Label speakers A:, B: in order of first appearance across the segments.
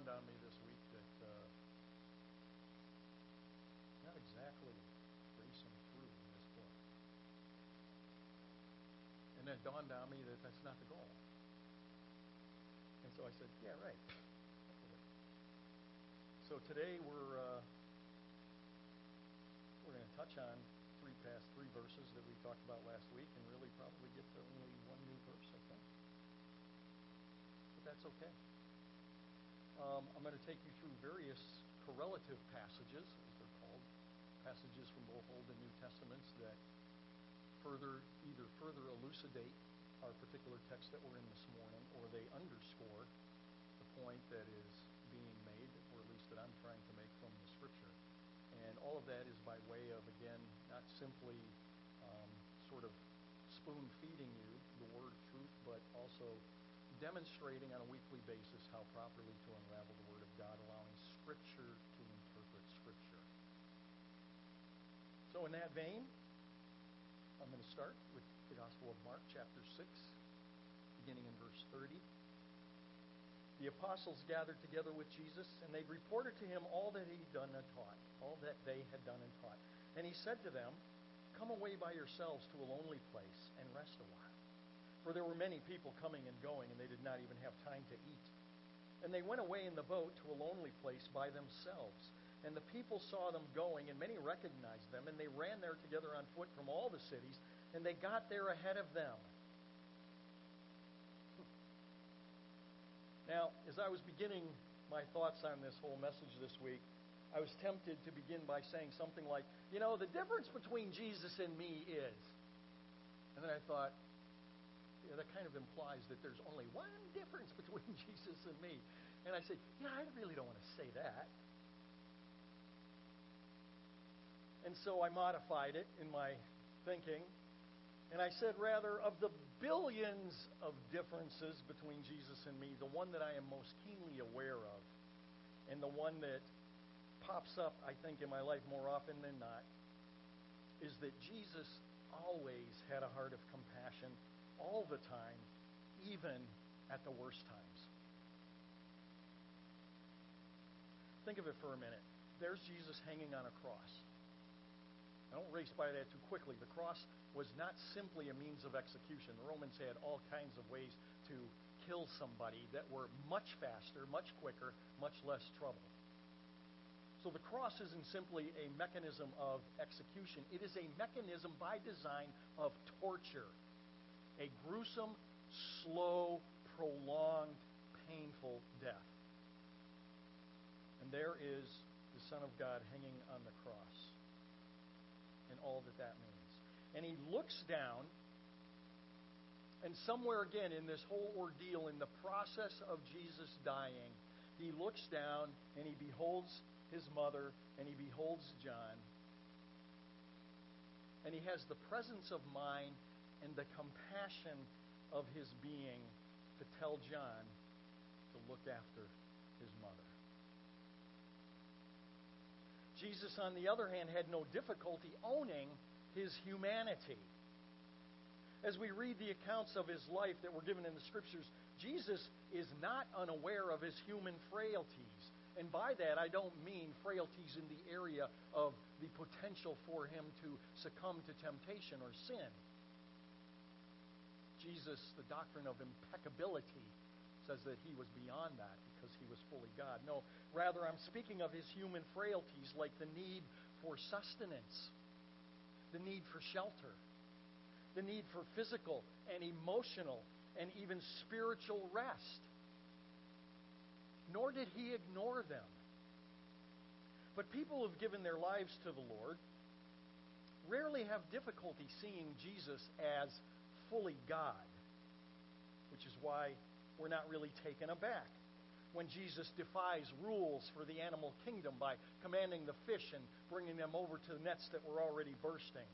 A: dawned on me this week that uh, not exactly racing through in this book. And then it dawned on me that that's not the goal. And so I said, yeah, right. So today we're uh, we're going to touch on three past three verses that we talked about last week, and really probably get to only one new verse, I think. But that's okay. Um, I'm going to take you through various correlative passages, as they're called, passages from both Old and New Testaments that further either further elucidate our particular text that we're in this morning, or they underscore the point that is being made, or at least that I'm trying to make from the Scripture. And all of that is by way of, again, not simply um, sort of spoon feeding you the word truth, but also demonstrating on a weekly basis how properly to unravel the Word of God, allowing Scripture to interpret Scripture. So, in that vein, I'm going to start with the Gospel of Mark, chapter 6, beginning in verse 30 the apostles gathered together with Jesus, and they reported to him all that he'd done and taught, all that they had done and taught. And he said to them, Come away by yourselves to a lonely place and rest a while. For there were many people coming and going, and they did not even have time to eat. And they went away in the boat to a lonely place by themselves. And the people saw them going, and many recognized them, and they ran there together on foot from all the cities, and they got there ahead of them. Now, as I was beginning my thoughts on this whole message this week, I was tempted to begin by saying something like, you know, the difference between Jesus and me is. And then I thought, yeah, that kind of implies that there's only one difference between Jesus and me. And I said, yeah, I really don't want to say that. And so I modified it in my thinking and I said, rather, of the billions of differences between Jesus and me, the one that I am most keenly aware of, and the one that pops up, I think, in my life more often than not, is that Jesus always had a heart of compassion all the time, even at the worst times. Think of it for a minute. There's Jesus hanging on a cross. I don't race by that too quickly. The cross was not simply a means of execution. The Romans had all kinds of ways to kill somebody that were much faster, much quicker, much less trouble. So the cross isn't simply a mechanism of execution, it is a mechanism by design of torture. A gruesome, slow, prolonged, painful death. And there is the Son of God hanging on the cross and all that that means. And he looks down, and somewhere again in this whole ordeal, in the process of Jesus dying, he looks down and he beholds his mother and he beholds John. And he has the presence of mind and the compassion of his being to tell John to look after his mother. Jesus, on the other hand, had no difficulty owning his humanity. As we read the accounts of his life that were given in the scriptures, Jesus is not unaware of his human frailties. And by that, I don't mean frailties in the area of the potential for him to succumb to temptation or sin. Jesus, the doctrine of impeccability, says that he was beyond that because he was fully God. No, rather, I'm speaking of his human frailties like the need for sustenance, the need for shelter, the need for physical and emotional and even spiritual rest. Nor did he ignore them. But people who've given their lives to the Lord rarely have difficulty seeing Jesus as fully God, which is why we're not really taken aback when Jesus defies rules for the animal kingdom by commanding the fish and bringing them over to the nets that were already bursting.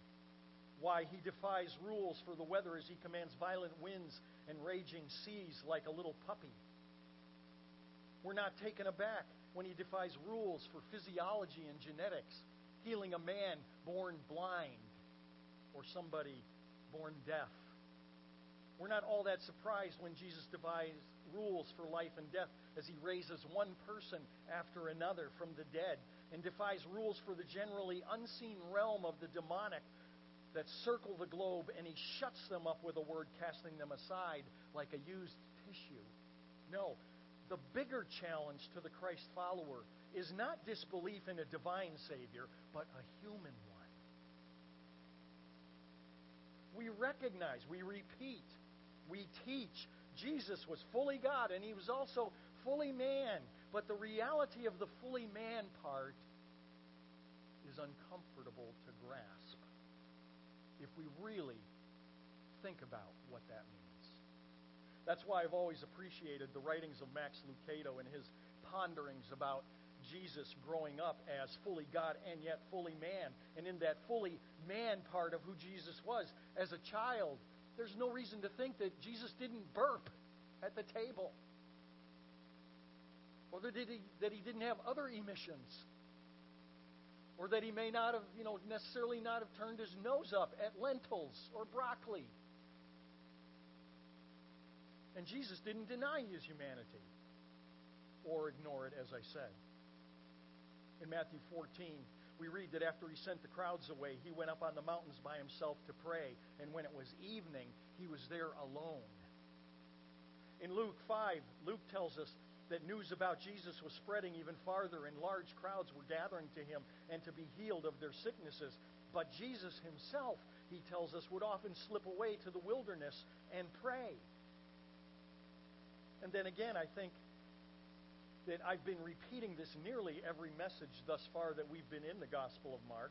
A: Why he defies rules for the weather as he commands violent winds and raging seas like a little puppy. We're not taken aback when he defies rules for physiology and genetics, healing a man born blind or somebody born deaf We're not all that surprised when Jesus devised rules for life and death as he raises one person after another from the dead and defies rules for the generally unseen realm of the demonic that circle the globe and he shuts them up with a word, casting them aside like a used tissue. No, the bigger challenge to the Christ follower is not disbelief in a divine Savior, but a human one. We recognize, we repeat, we teach Jesus was fully God and he was also fully man. But the reality of the fully man part is uncomfortable to grasp if we really think about what that means. That's why I've always appreciated the writings of Max Lucado and his ponderings about Jesus growing up as fully God and yet fully man. And in that fully man part of who Jesus was, as a child, there's no reason to think that Jesus didn't burp at the table. Or that he, that he didn't have other emissions. Or that he may not have, you know, necessarily not have turned his nose up at lentils or broccoli. And Jesus didn't deny his humanity or ignore it, as I said. In Matthew 14, we read that after he sent the crowds away, he went up on the mountains by himself to pray. And when it was evening, he was there alone. In Luke 5, Luke tells us that news about Jesus was spreading even farther, and large crowds were gathering to him and to be healed of their sicknesses. But Jesus himself, he tells us, would often slip away to the wilderness and pray. And then again, I think that I've been repeating this nearly every message thus far that we've been in the Gospel of Mark.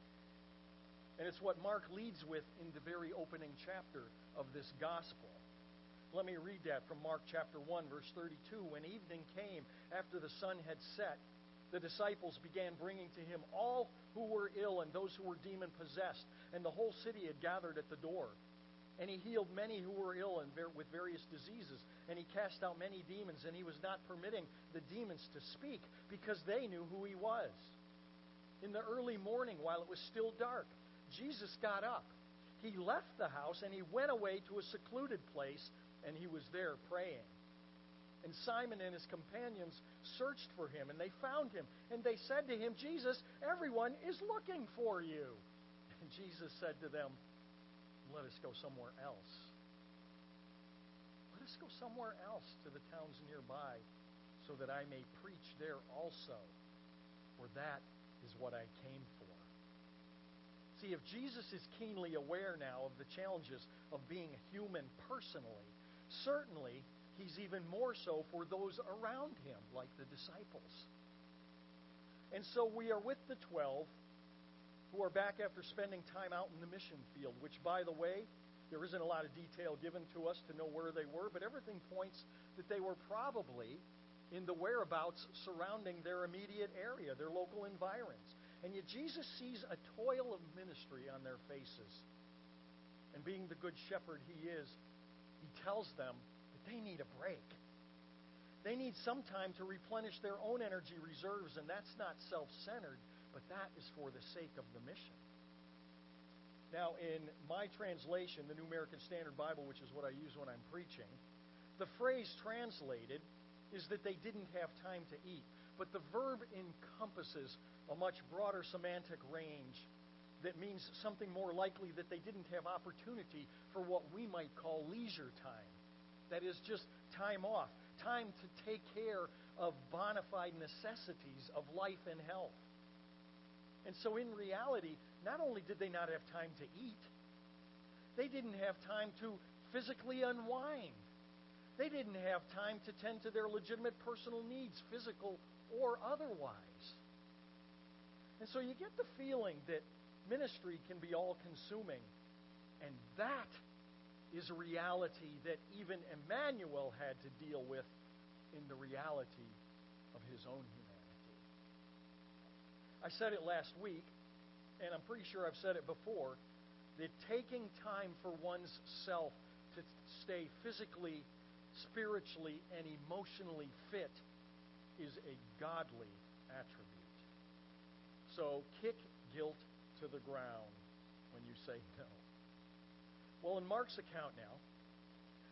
A: And it's what Mark leads with in the very opening chapter of this Gospel. Let me read that from Mark chapter 1, verse 32. When evening came, after the sun had set, the disciples began bringing to him all who were ill and those who were demon possessed, and the whole city had gathered at the door. And he healed many who were ill and with various diseases. And he cast out many demons, and he was not permitting the demons to speak because they knew who he was. In the early morning, while it was still dark, Jesus got up. He left the house and he went away to a secluded place, and he was there praying. And Simon and his companions searched for him, and they found him. And they said to him, Jesus, everyone is looking for you. And Jesus said to them, let us go somewhere else. Let us go somewhere else to the towns nearby so that I may preach there also, for that is what I came for. See, if Jesus is keenly aware now of the challenges of being human personally, certainly he's even more so for those around him, like the disciples. And so we are with the twelve who are back after spending time out in the mission field, which, by the way, there isn't a lot of detail given to us to know where they were, but everything points that they were probably in the whereabouts surrounding their immediate area, their local environs. And yet Jesus sees a toil of ministry on their faces. And being the good shepherd he is, he tells them that they need a break. They need some time to replenish their own energy reserves, and that's not self centered but that is for the sake of the mission. Now, in my translation, the New American Standard Bible, which is what I use when I'm preaching, the phrase translated is that they didn't have time to eat. But the verb encompasses a much broader semantic range that means something more likely that they didn't have opportunity for what we might call leisure time. That is, just time off, time to take care of bona fide necessities of life and health. And so, in reality, not only did they not have time to eat, they didn't have time to physically unwind. They didn't have time to tend to their legitimate personal needs, physical or otherwise. And so you get the feeling that ministry can be all consuming. And that is a reality that even Emmanuel had to deal with in the reality of his own humanity. I said it last week, and I'm pretty sure I've said it before, that taking time for one's self to stay physically, spiritually, and emotionally fit is a godly attribute. So kick guilt to the ground when you say no. Well, in Mark's account now,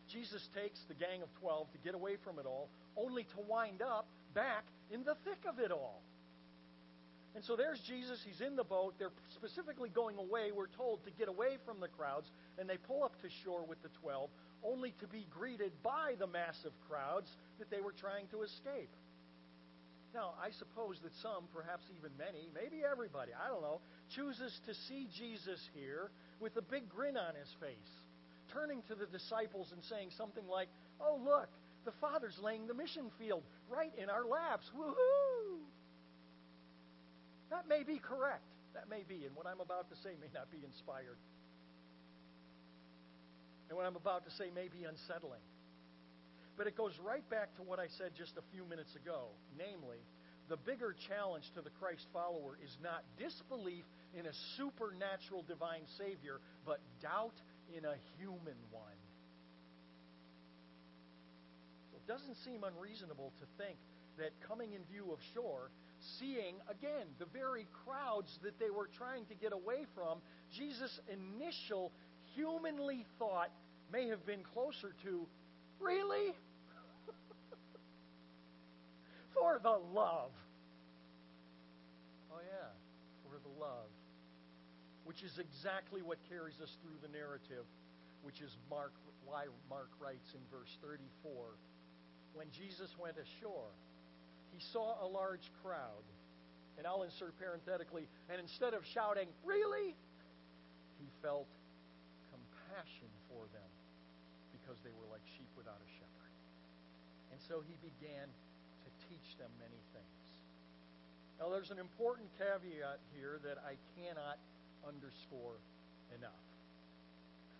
A: Jesus takes the gang of 12 to get away from it all, only to wind up back in the thick of it all. And so there's Jesus. He's in the boat. They're specifically going away, we're told, to get away from the crowds. And they pull up to shore with the 12, only to be greeted by the massive crowds that they were trying to escape. Now, I suppose that some, perhaps even many, maybe everybody, I don't know, chooses to see Jesus here with a big grin on his face, turning to the disciples and saying something like, Oh, look, the Father's laying the mission field right in our laps. Woohoo! That may be correct. That may be. And what I'm about to say may not be inspired. And what I'm about to say may be unsettling. But it goes right back to what I said just a few minutes ago. Namely, the bigger challenge to the Christ follower is not disbelief in a supernatural divine Savior, but doubt in a human one. So it doesn't seem unreasonable to think that coming in view of shore seeing, again, the very crowds that they were trying to get away from, Jesus' initial humanly thought may have been closer to, Really? for the love. Oh, yeah, for the love. Which is exactly what carries us through the narrative, which is Mark, why Mark writes in verse 34 When Jesus went ashore, he saw a large crowd. And I'll insert parenthetically, and instead of shouting, Really? He felt compassion for them because they were like sheep without a shepherd. And so he began to teach them many things. Now, there's an important caveat here that I cannot underscore enough.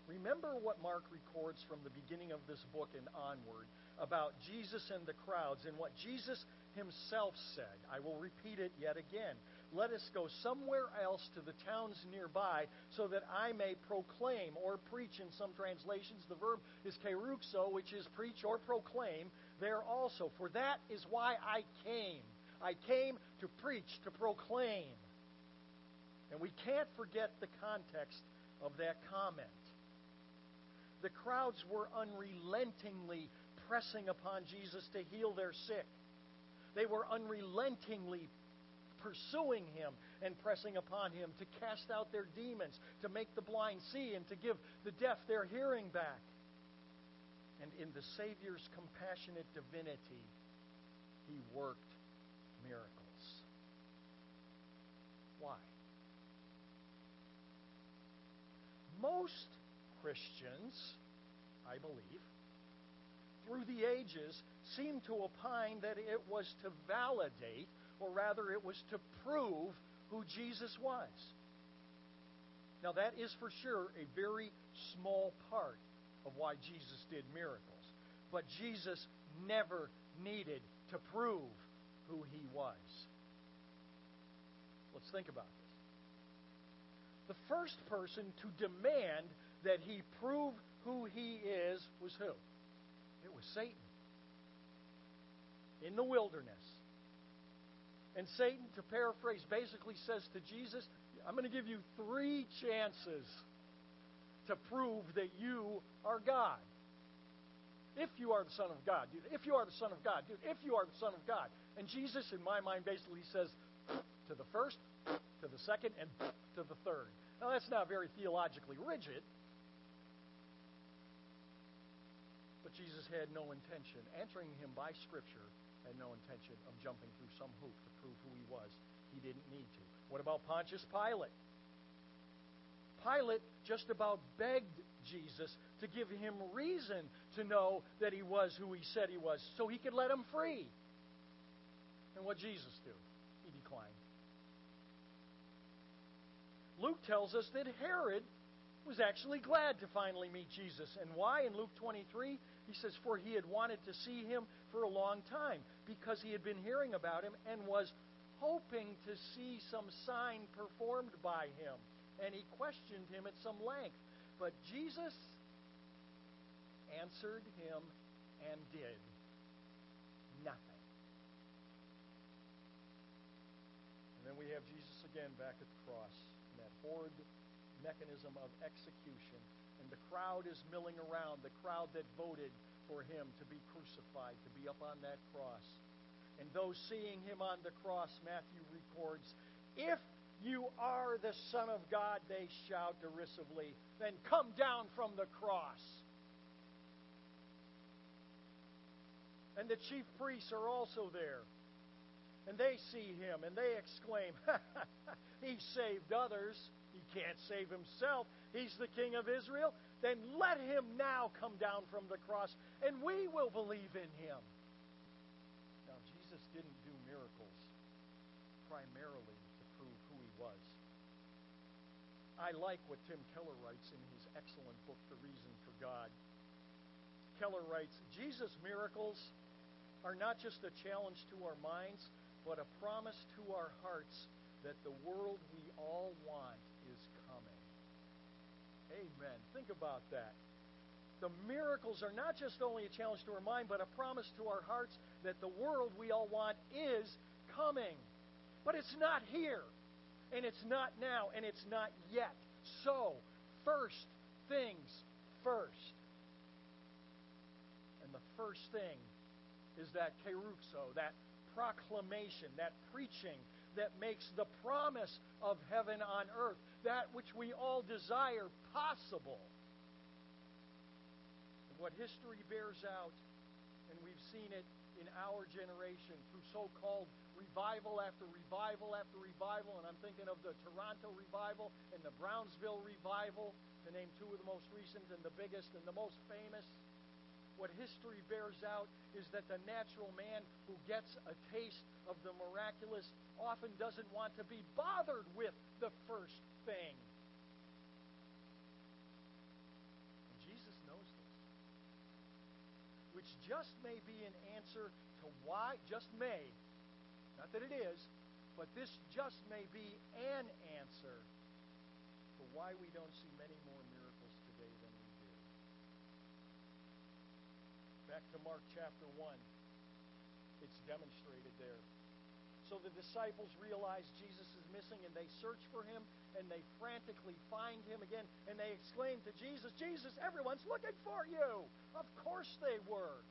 A: Remember what Mark records from the beginning of this book and onward about Jesus and the crowds and what Jesus himself said. I will repeat it yet again. Let us go somewhere else to the towns nearby so that I may proclaim or preach in some translations. The verb is keruxo, which is preach or proclaim there also. For that is why I came. I came to preach, to proclaim. And we can't forget the context of that comment. The crowds were unrelentingly pressing upon Jesus to heal their sick. They were unrelentingly pursuing him and pressing upon him to cast out their demons, to make the blind see, and to give the deaf their hearing back. And in the Savior's compassionate divinity, he worked miracles. Why? Most Christians, I believe, through the ages seem to opine that it was to validate, or rather, it was to prove who Jesus was. Now, that is for sure a very small part of why Jesus did miracles. But Jesus never needed to prove who he was. Let's think about this. The first person to demand that he prove who he is was who? Satan in the wilderness. And Satan, to paraphrase, basically says to Jesus, I'm going to give you three chances to prove that you are God. If you are the Son of God, dude. If you are the Son of God, dude. If you are the Son of God. And Jesus, in my mind, basically says to the first, to the second, and to the third. Now, that's not very theologically rigid, Jesus had no intention, answering him by Scripture, had no intention of jumping through some hoop to prove who he was. He didn't need to. What about Pontius Pilate? Pilate just about begged Jesus to give him reason to know that he was who he said he was so he could let him free. And what Jesus do? He declined. Luke tells us that Herod was actually glad to finally meet Jesus. And why? In Luke 23, he says, For he had wanted to see him for a long time, because he had been hearing about him and was hoping to see some sign performed by him. And he questioned him at some length. But Jesus answered him and did nothing. And then we have Jesus again back at the cross in that horrid mechanism of execution. Crowd is milling around, the crowd that voted for him to be crucified, to be up on that cross. And those seeing him on the cross, Matthew records, if you are the Son of God, they shout derisively, then come down from the cross. And the chief priests are also there. And they see him and they exclaim, He saved others. He can't save himself. He's the King of Israel. Then let him now come down from the cross and we will believe in him. Now, Jesus didn't do miracles primarily to prove who he was. I like what Tim Keller writes in his excellent book, The Reason for God. Keller writes Jesus' miracles are not just a challenge to our minds, but a promise to our hearts that the world we all want. Amen. Think about that. The miracles are not just only a challenge to our mind, but a promise to our hearts that the world we all want is coming. But it's not here, and it's not now, and it's not yet. So, first things first. And the first thing is that keruxo, that proclamation, that preaching that makes the promise of heaven on earth, that which we all desire, possible. And what history bears out, and we've seen it in our generation through so called revival after revival after revival, and I'm thinking of the Toronto revival and the Brownsville revival, to name two of the most recent and the biggest and the most famous what history bears out is that the natural man who gets a taste of the miraculous often doesn't want to be bothered with the first And Jesus knows this. Which just may be an answer to why, just may, not that it is, but this just may be an answer to why we don't see many more miracles today than we Back to Mark chapter 1. It's demonstrated there. So the disciples realize Jesus is missing and they search for him and they frantically find him again and they exclaim to Jesus, Jesus, everyone's looking for you. Of course they were.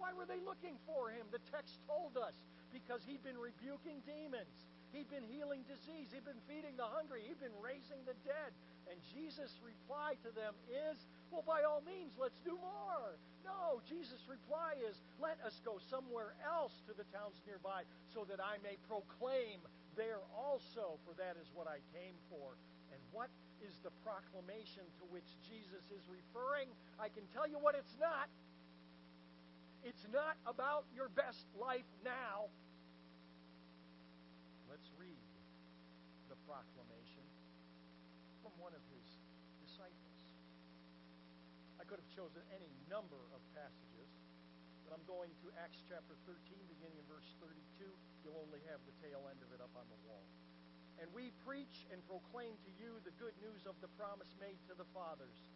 A: Why were they looking for him? The text told us because he'd been rebuking demons. He'd been healing disease. He'd been feeding the hungry. He'd been raising the dead. And Jesus' reply to them is, Well, by all means, let's do more. No, Jesus' reply is, Let us go somewhere else to the towns nearby so that I may proclaim there also, for that is what I came for. And what is the proclamation to which Jesus is referring? I can tell you what it's not. It's not about your best life now. Let's read the proclamation from one of his disciples. I could have chosen any number of passages, but I'm going to Acts chapter 13, beginning in verse 32. You'll only have the tail end of it up on the wall. And we preach and proclaim to you the good news of the promise made to the fathers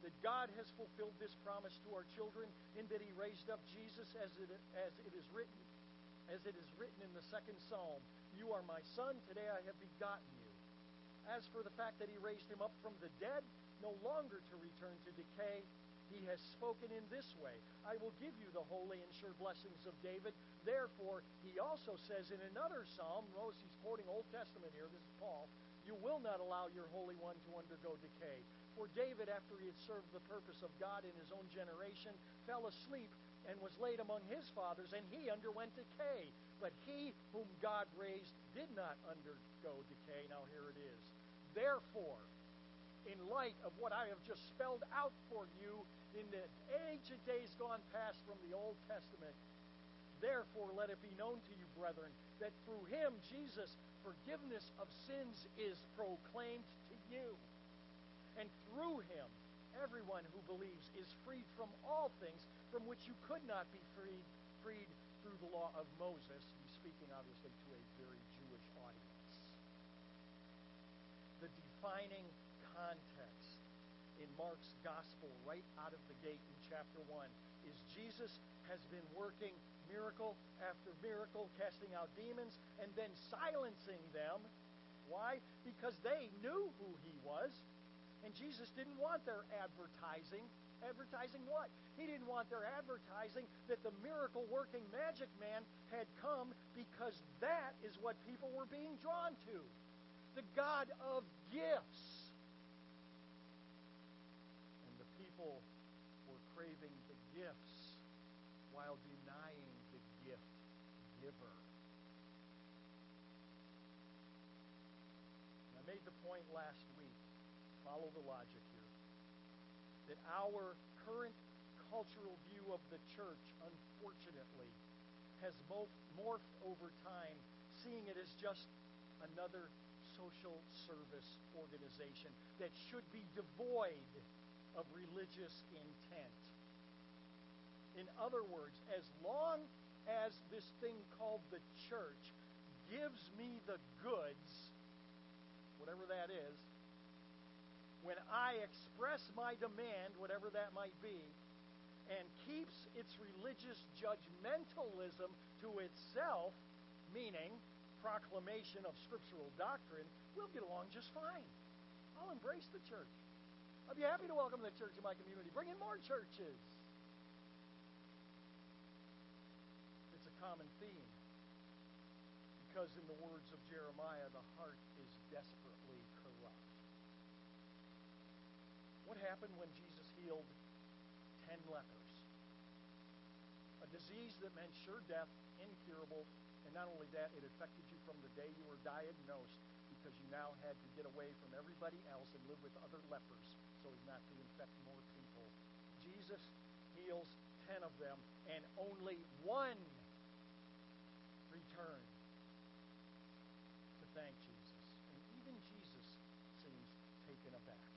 A: that God has fulfilled this promise to our children in that He raised up Jesus as it, as it is written, as it is written in the second Psalm. You are my son; today I have begotten you. As for the fact that He raised him up from the dead, no longer to return to decay, He has spoken in this way: I will give you the holy and sure blessings of David. Therefore, He also says in another Psalm, notice He's quoting Old Testament here. This is Paul. You will not allow your Holy One to undergo decay. For David, after he had served the purpose of God in his own generation, fell asleep and was laid among his fathers, and he underwent decay. But he whom God raised did not undergo decay. Now here it is. Therefore, in light of what I have just spelled out for you in the age of days gone past from the Old Testament, therefore let it be known to you, brethren, that through him, Jesus, forgiveness of sins is proclaimed to you. And through him, everyone who believes is freed from all things from which you could not be freed, freed through the law of Moses. He's speaking, obviously, to a very Jewish audience. The defining context in Mark's gospel, right out of the gate in chapter 1, is Jesus has been working miracle after miracle, casting out demons, and then silencing them. Why? Because they knew who he was And Jesus didn't want their advertising. Advertising what? He didn't want their advertising that the miracle working magic man had come because that is what people were being drawn to. The God of gifts. And the people were craving the gifts while denying the gift giver. And I made the point last week, follow the logic here, that our current cultural view of the church, unfortunately, has morphed over time, seeing it as just another social service organization that should be devoid of religious intent. In other words, as long as this thing called the church gives me the goods, whatever that is, when I express my demand, whatever that might be, and keeps its religious judgmentalism to itself, meaning proclamation of scriptural doctrine, we'll get along just fine. I'll embrace the church. I'll be happy to welcome the church in my community. Bring in more churches. It's a common theme because, in the words of Jeremiah, the heart is desperately corrupt. What happened when Jesus healed ten lepers? A disease that meant sure death, incurable, and not only that, it affected you from the day you were diagnosed because you now had to get away from everybody else and live with other lepers so as not to infect more people. Jesus heals ten of them, and only one returned to thank Jesus. And even Jesus seems taken aback.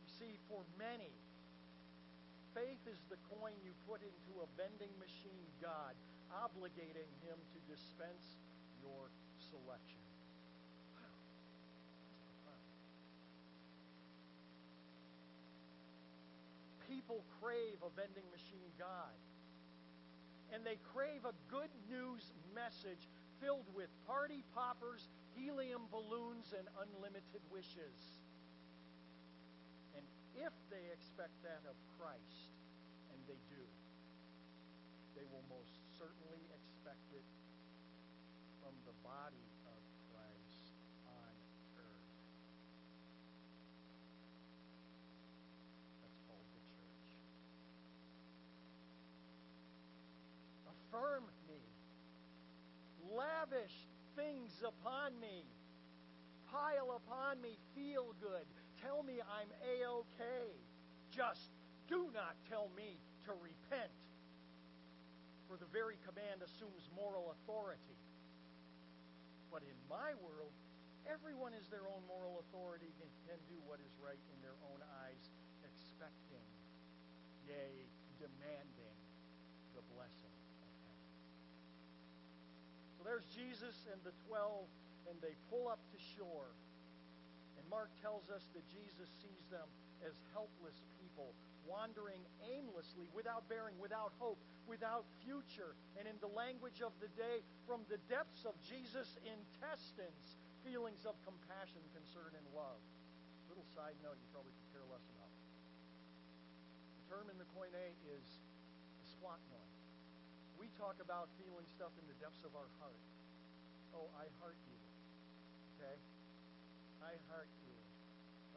A: You see, for many, faith is the coin you put into a vending machine God, obligating him to dispense your selection. People crave a vending machine God. And they crave a good news message filled with party poppers, helium balloons, and unlimited wishes. And if they expect that of Christ, and they do, they will most certainly expect it from the body of Christ on earth. That's called the church. Affirm me. Lavish things upon me. Pile upon me. Feel good. Tell me I'm A-OK. Just do not tell me to repent. For the very command assumes moral authority. But in my world, everyone is their own moral authority and can do what is right in their own eyes, expecting, yea, demanding the blessing of heaven. So there's Jesus and the twelve, and they pull up to shore. Mark tells us that Jesus sees them as helpless people, wandering aimlessly, without bearing, without hope, without future. And in the language of the day, from the depths of Jesus' intestines, feelings of compassion, concern, and love. Little side note you probably could care less about. The term in the Koine is splanchnon. We talk about feeling stuff in the depths of our heart. Oh, I heart you. Okay? I heart you.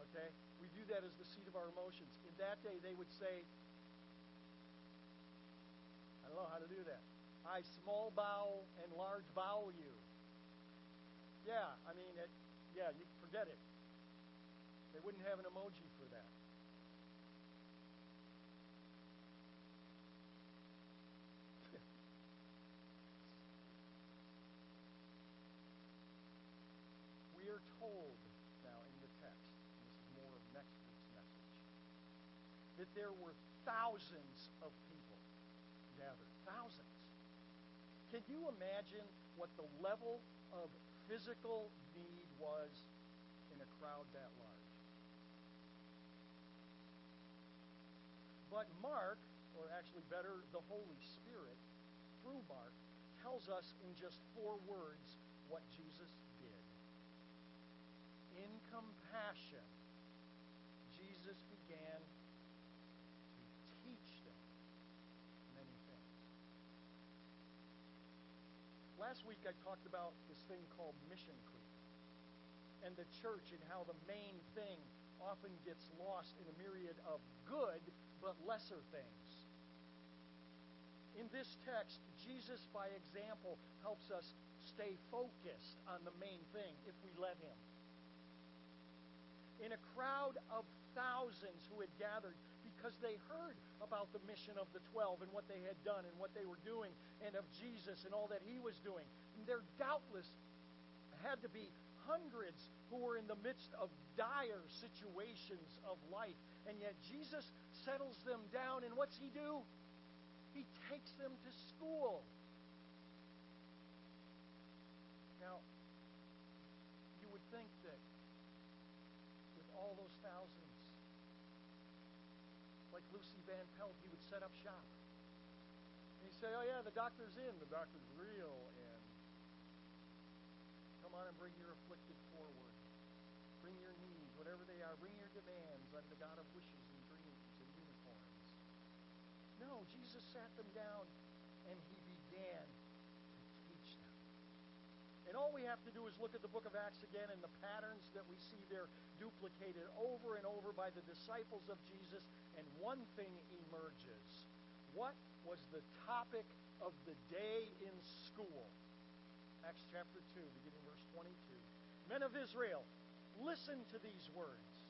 A: Okay? We do that as the seat of our emotions. In that day, they would say, I don't know how to do that. I small bowel and large bowel you. Yeah, I mean, it, yeah, you forget it. They wouldn't have an emoji for that. we are told now in the text, and this is more of next week's message, that there were thousands of people gathered. Thousands. Can you imagine what the level of physical need was in a crowd that large? But Mark, or actually better, the Holy Spirit, through Mark, tells us in just four words what Jesus did. in compassion, Jesus began to teach them many things. Last week I talked about this thing called mission creep and the church and how the main thing often gets lost in a myriad of good but lesser things. In this text, Jesus, by example, helps us stay focused on the main thing if we let Him. In a crowd of thousands who had gathered because they heard about the mission of the twelve and what they had done and what they were doing, and of Jesus and all that He was doing, and there doubtless had to be hundreds who were in the midst of dire situations of life. And yet Jesus settles them down, and what's he do? He takes them to school. Now, you would think that with all those thousands, like Lucy Van Pelt, he would set up shop. And he'd say, Oh, yeah, the doctor's in. The doctor's real. And come on and bring your afflicted forward. Bring your needs, whatever they are. Bring your demands unto the God of wishes and dreams and unicorns. No, Jesus sat them down and he began. And all we have to do is look at the book of Acts again and the patterns that we see there duplicated over and over by the disciples of Jesus, and one thing emerges. What was the topic of the day in school? Acts chapter 2, beginning verse 22. Men of Israel, listen to these words.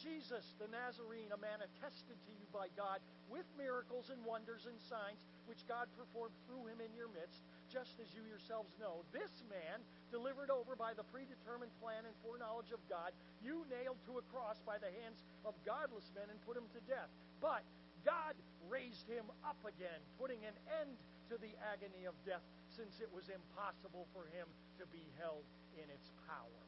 A: Jesus the Nazarene, a man attested to you by God with miracles and wonders and signs which God performed through him in your midst, just as you yourselves know. This man, delivered over by the predetermined plan and foreknowledge of God, you nailed to a cross by the hands of godless men and put him to death. But God raised him up again, putting an end to the agony of death, since it was impossible for him to be held in its power.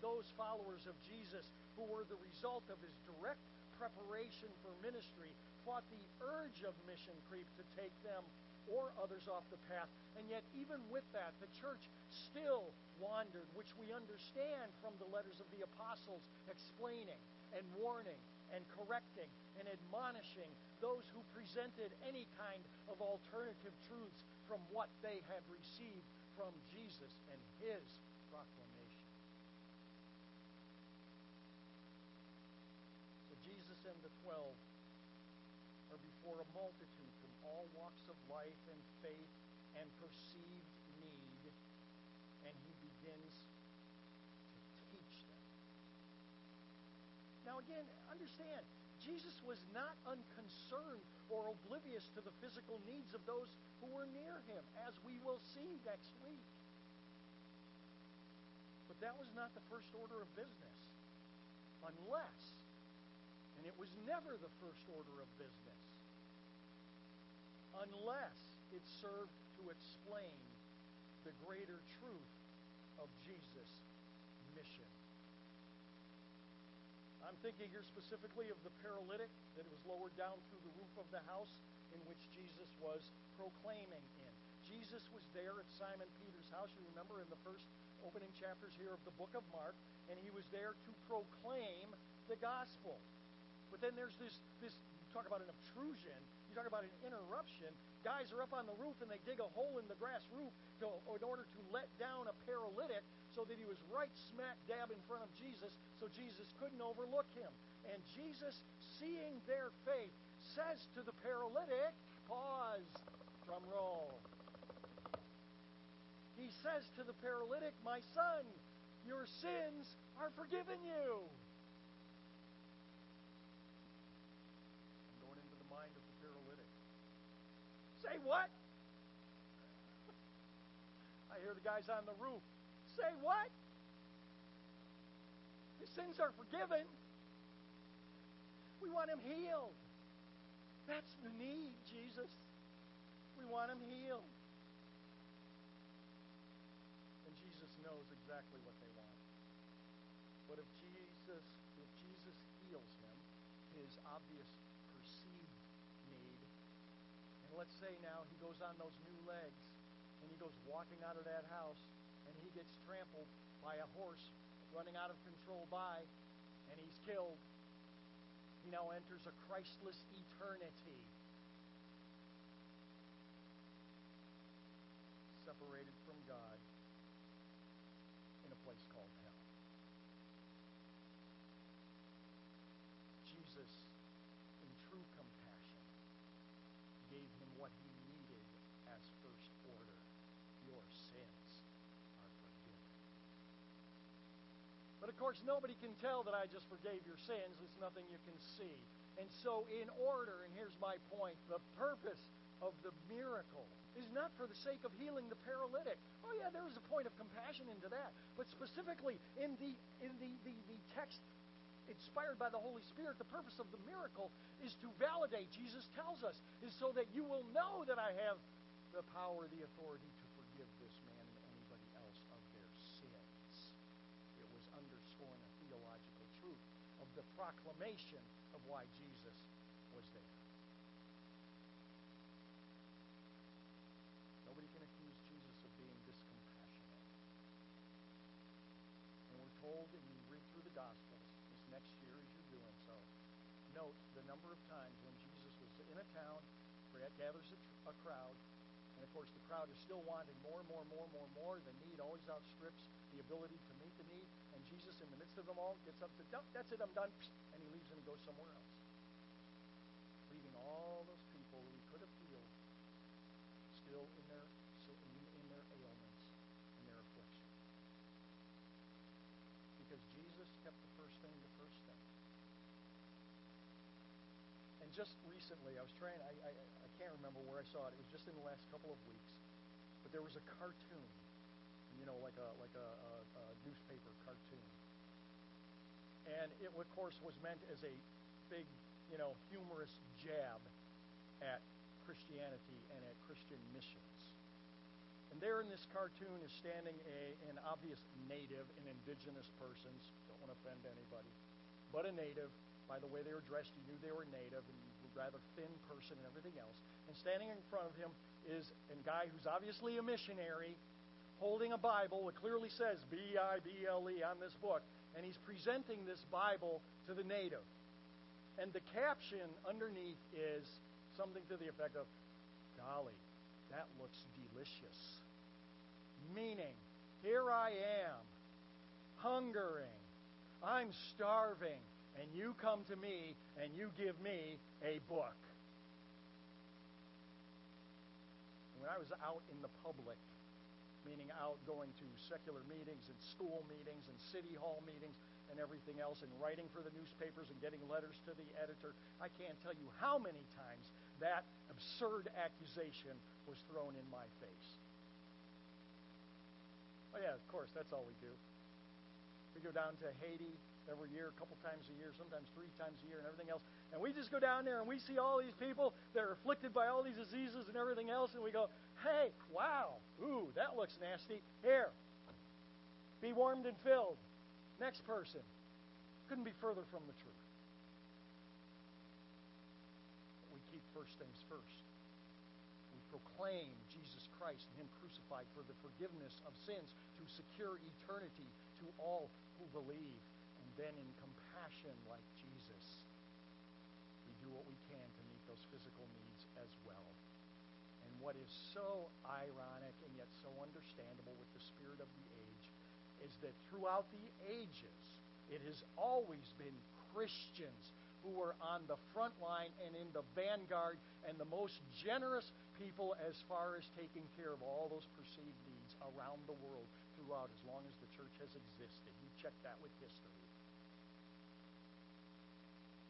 A: Those followers of Jesus who were the result of his direct preparation for ministry fought the urge of mission creep to take them or others off the path. And yet, even with that, the church still wandered, which we understand from the letters of the apostles explaining and warning and correcting and admonishing those who presented any kind of alternative truths from what they had received from Jesus and his proclamation. 12 or before a multitude from all walks of life and faith and perceived need, and he begins to teach them. Now, again, understand, Jesus was not unconcerned or oblivious to the physical needs of those who were near him, as we will see next week. But that was not the first order of business, unless and it was never the first order of business, unless it served to explain the greater truth of Jesus' mission. I'm thinking here specifically of the paralytic that was lowered down through the roof of the house in which Jesus was proclaiming in. Jesus was there at Simon Peter's house, you remember in the first opening chapters here of the book of Mark, and he was there to proclaim the gospel. But then there's this, this talk about an obtrusion, you talk about an interruption. Guys are up on the roof and they dig a hole in the grass roof to, in order to let down a paralytic so that he was right smack dab in front of Jesus so Jesus couldn't overlook him. And Jesus, seeing their faith, says to the paralytic, pause, drum roll. He says to the paralytic, My son, your sins are forgiven you. I'm going into the mind of the paralytic. Say what? I hear the guys on the roof. Say what? His sins are forgiven. We want him healed. That's the need, Jesus. We want him healed. And Jesus knows exactly what they want. But if Jesus, if Jesus heals him, his obvious let's say now he goes on those new legs and he goes walking out of that house and he gets trampled by a horse running out of control by, and he's killed. He now enters a Christless eternity. Separated from God in a place called hell. Jesus, in true compassion, gave him what he needed as first order. Your sins are forgiven. But of course, nobody can tell that I just forgave your sins. It's nothing you can see. And so, in order, and here's my point the purpose of the miracle is not for the sake of healing the paralytic. Oh, yeah, there is a point of compassion into that. But specifically, in the, in the, the, the text inspired by the Holy Spirit, the purpose of the miracle is to validate, Jesus tells us, is so that you will know that I have the power, the authority to forgive this man and anybody else of their sins. It was underscoring a theological truth of the proclamation of why Jesus was there. Nobody can accuse Jesus of being discompassionate. And we're told, and you read through the Gospels this next year as you're doing so, note the number of times when Jesus was in a town, gathers a crowd, and course the crowd is still wanting more, more, more, more, more. The need always outstrips the ability to meet the need. And Jesus, in the midst of them all, gets up and says, "No, that's it, I'm done," and he leaves and he goes somewhere else, leaving all those people who he could have healed still in their in, their ailments, in their affliction. Because Jesus kept the first thing the first thing. Just recently, I was trying, I, I, I can't remember where I saw it. It was just in the last couple of weeks. But there was a cartoon, you know, like a, like a, a, a newspaper cartoon. And it, of course, was meant as a big, you know, humorous jab at Christianity and at Christian missions. And there in this cartoon is standing a, an obvious native, an indigenous persons. Don't want to offend anybody, but a native. By the way they were dressed, you knew they were native and rather thin person and everything else. And standing in front of him is a guy who's obviously a missionary, holding a Bible that clearly says B I B L E on this book, and he's presenting this Bible to the native. And the caption underneath is something to the effect of, Golly, that looks delicious. Meaning, here I am, hungering, I'm starving, and you come to me and you give me a book. When I was out in the public, meaning out going to secular meetings and school meetings and city hall meetings and everything else, and writing for the newspapers and getting letters to the editor, I can't tell you how many times that absurd accusation was thrown in my face. Oh, yeah, of course, that's all we do. We go down to Haiti every year, a couple times a year, sometimes three times a year, and everything else. And we just go down there and we see all these people that are afflicted by all these diseases and everything else, and we go, hey, wow, ooh, that looks nasty. Here, be warmed and filled. Next person. Couldn't be further from the truth. But we keep first things first. We proclaim Jesus Christ and Him crucified for the forgiveness of sins to secure eternity to all who believe. Then, in compassion like Jesus, we do what we can to meet those physical needs as well. And what is so ironic and yet so understandable with the spirit of the age is that throughout the ages, it has always been Christians who were on the front line and in the vanguard and the most generous people as far as taking care of all those perceived needs around the world throughout as long as the church has existed. You check that with history.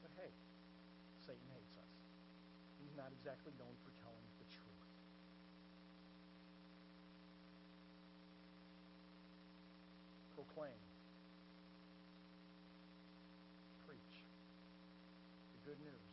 A: But hey, Satan hates us. He's not exactly known for telling the truth. Proclaim. Preach. The good news.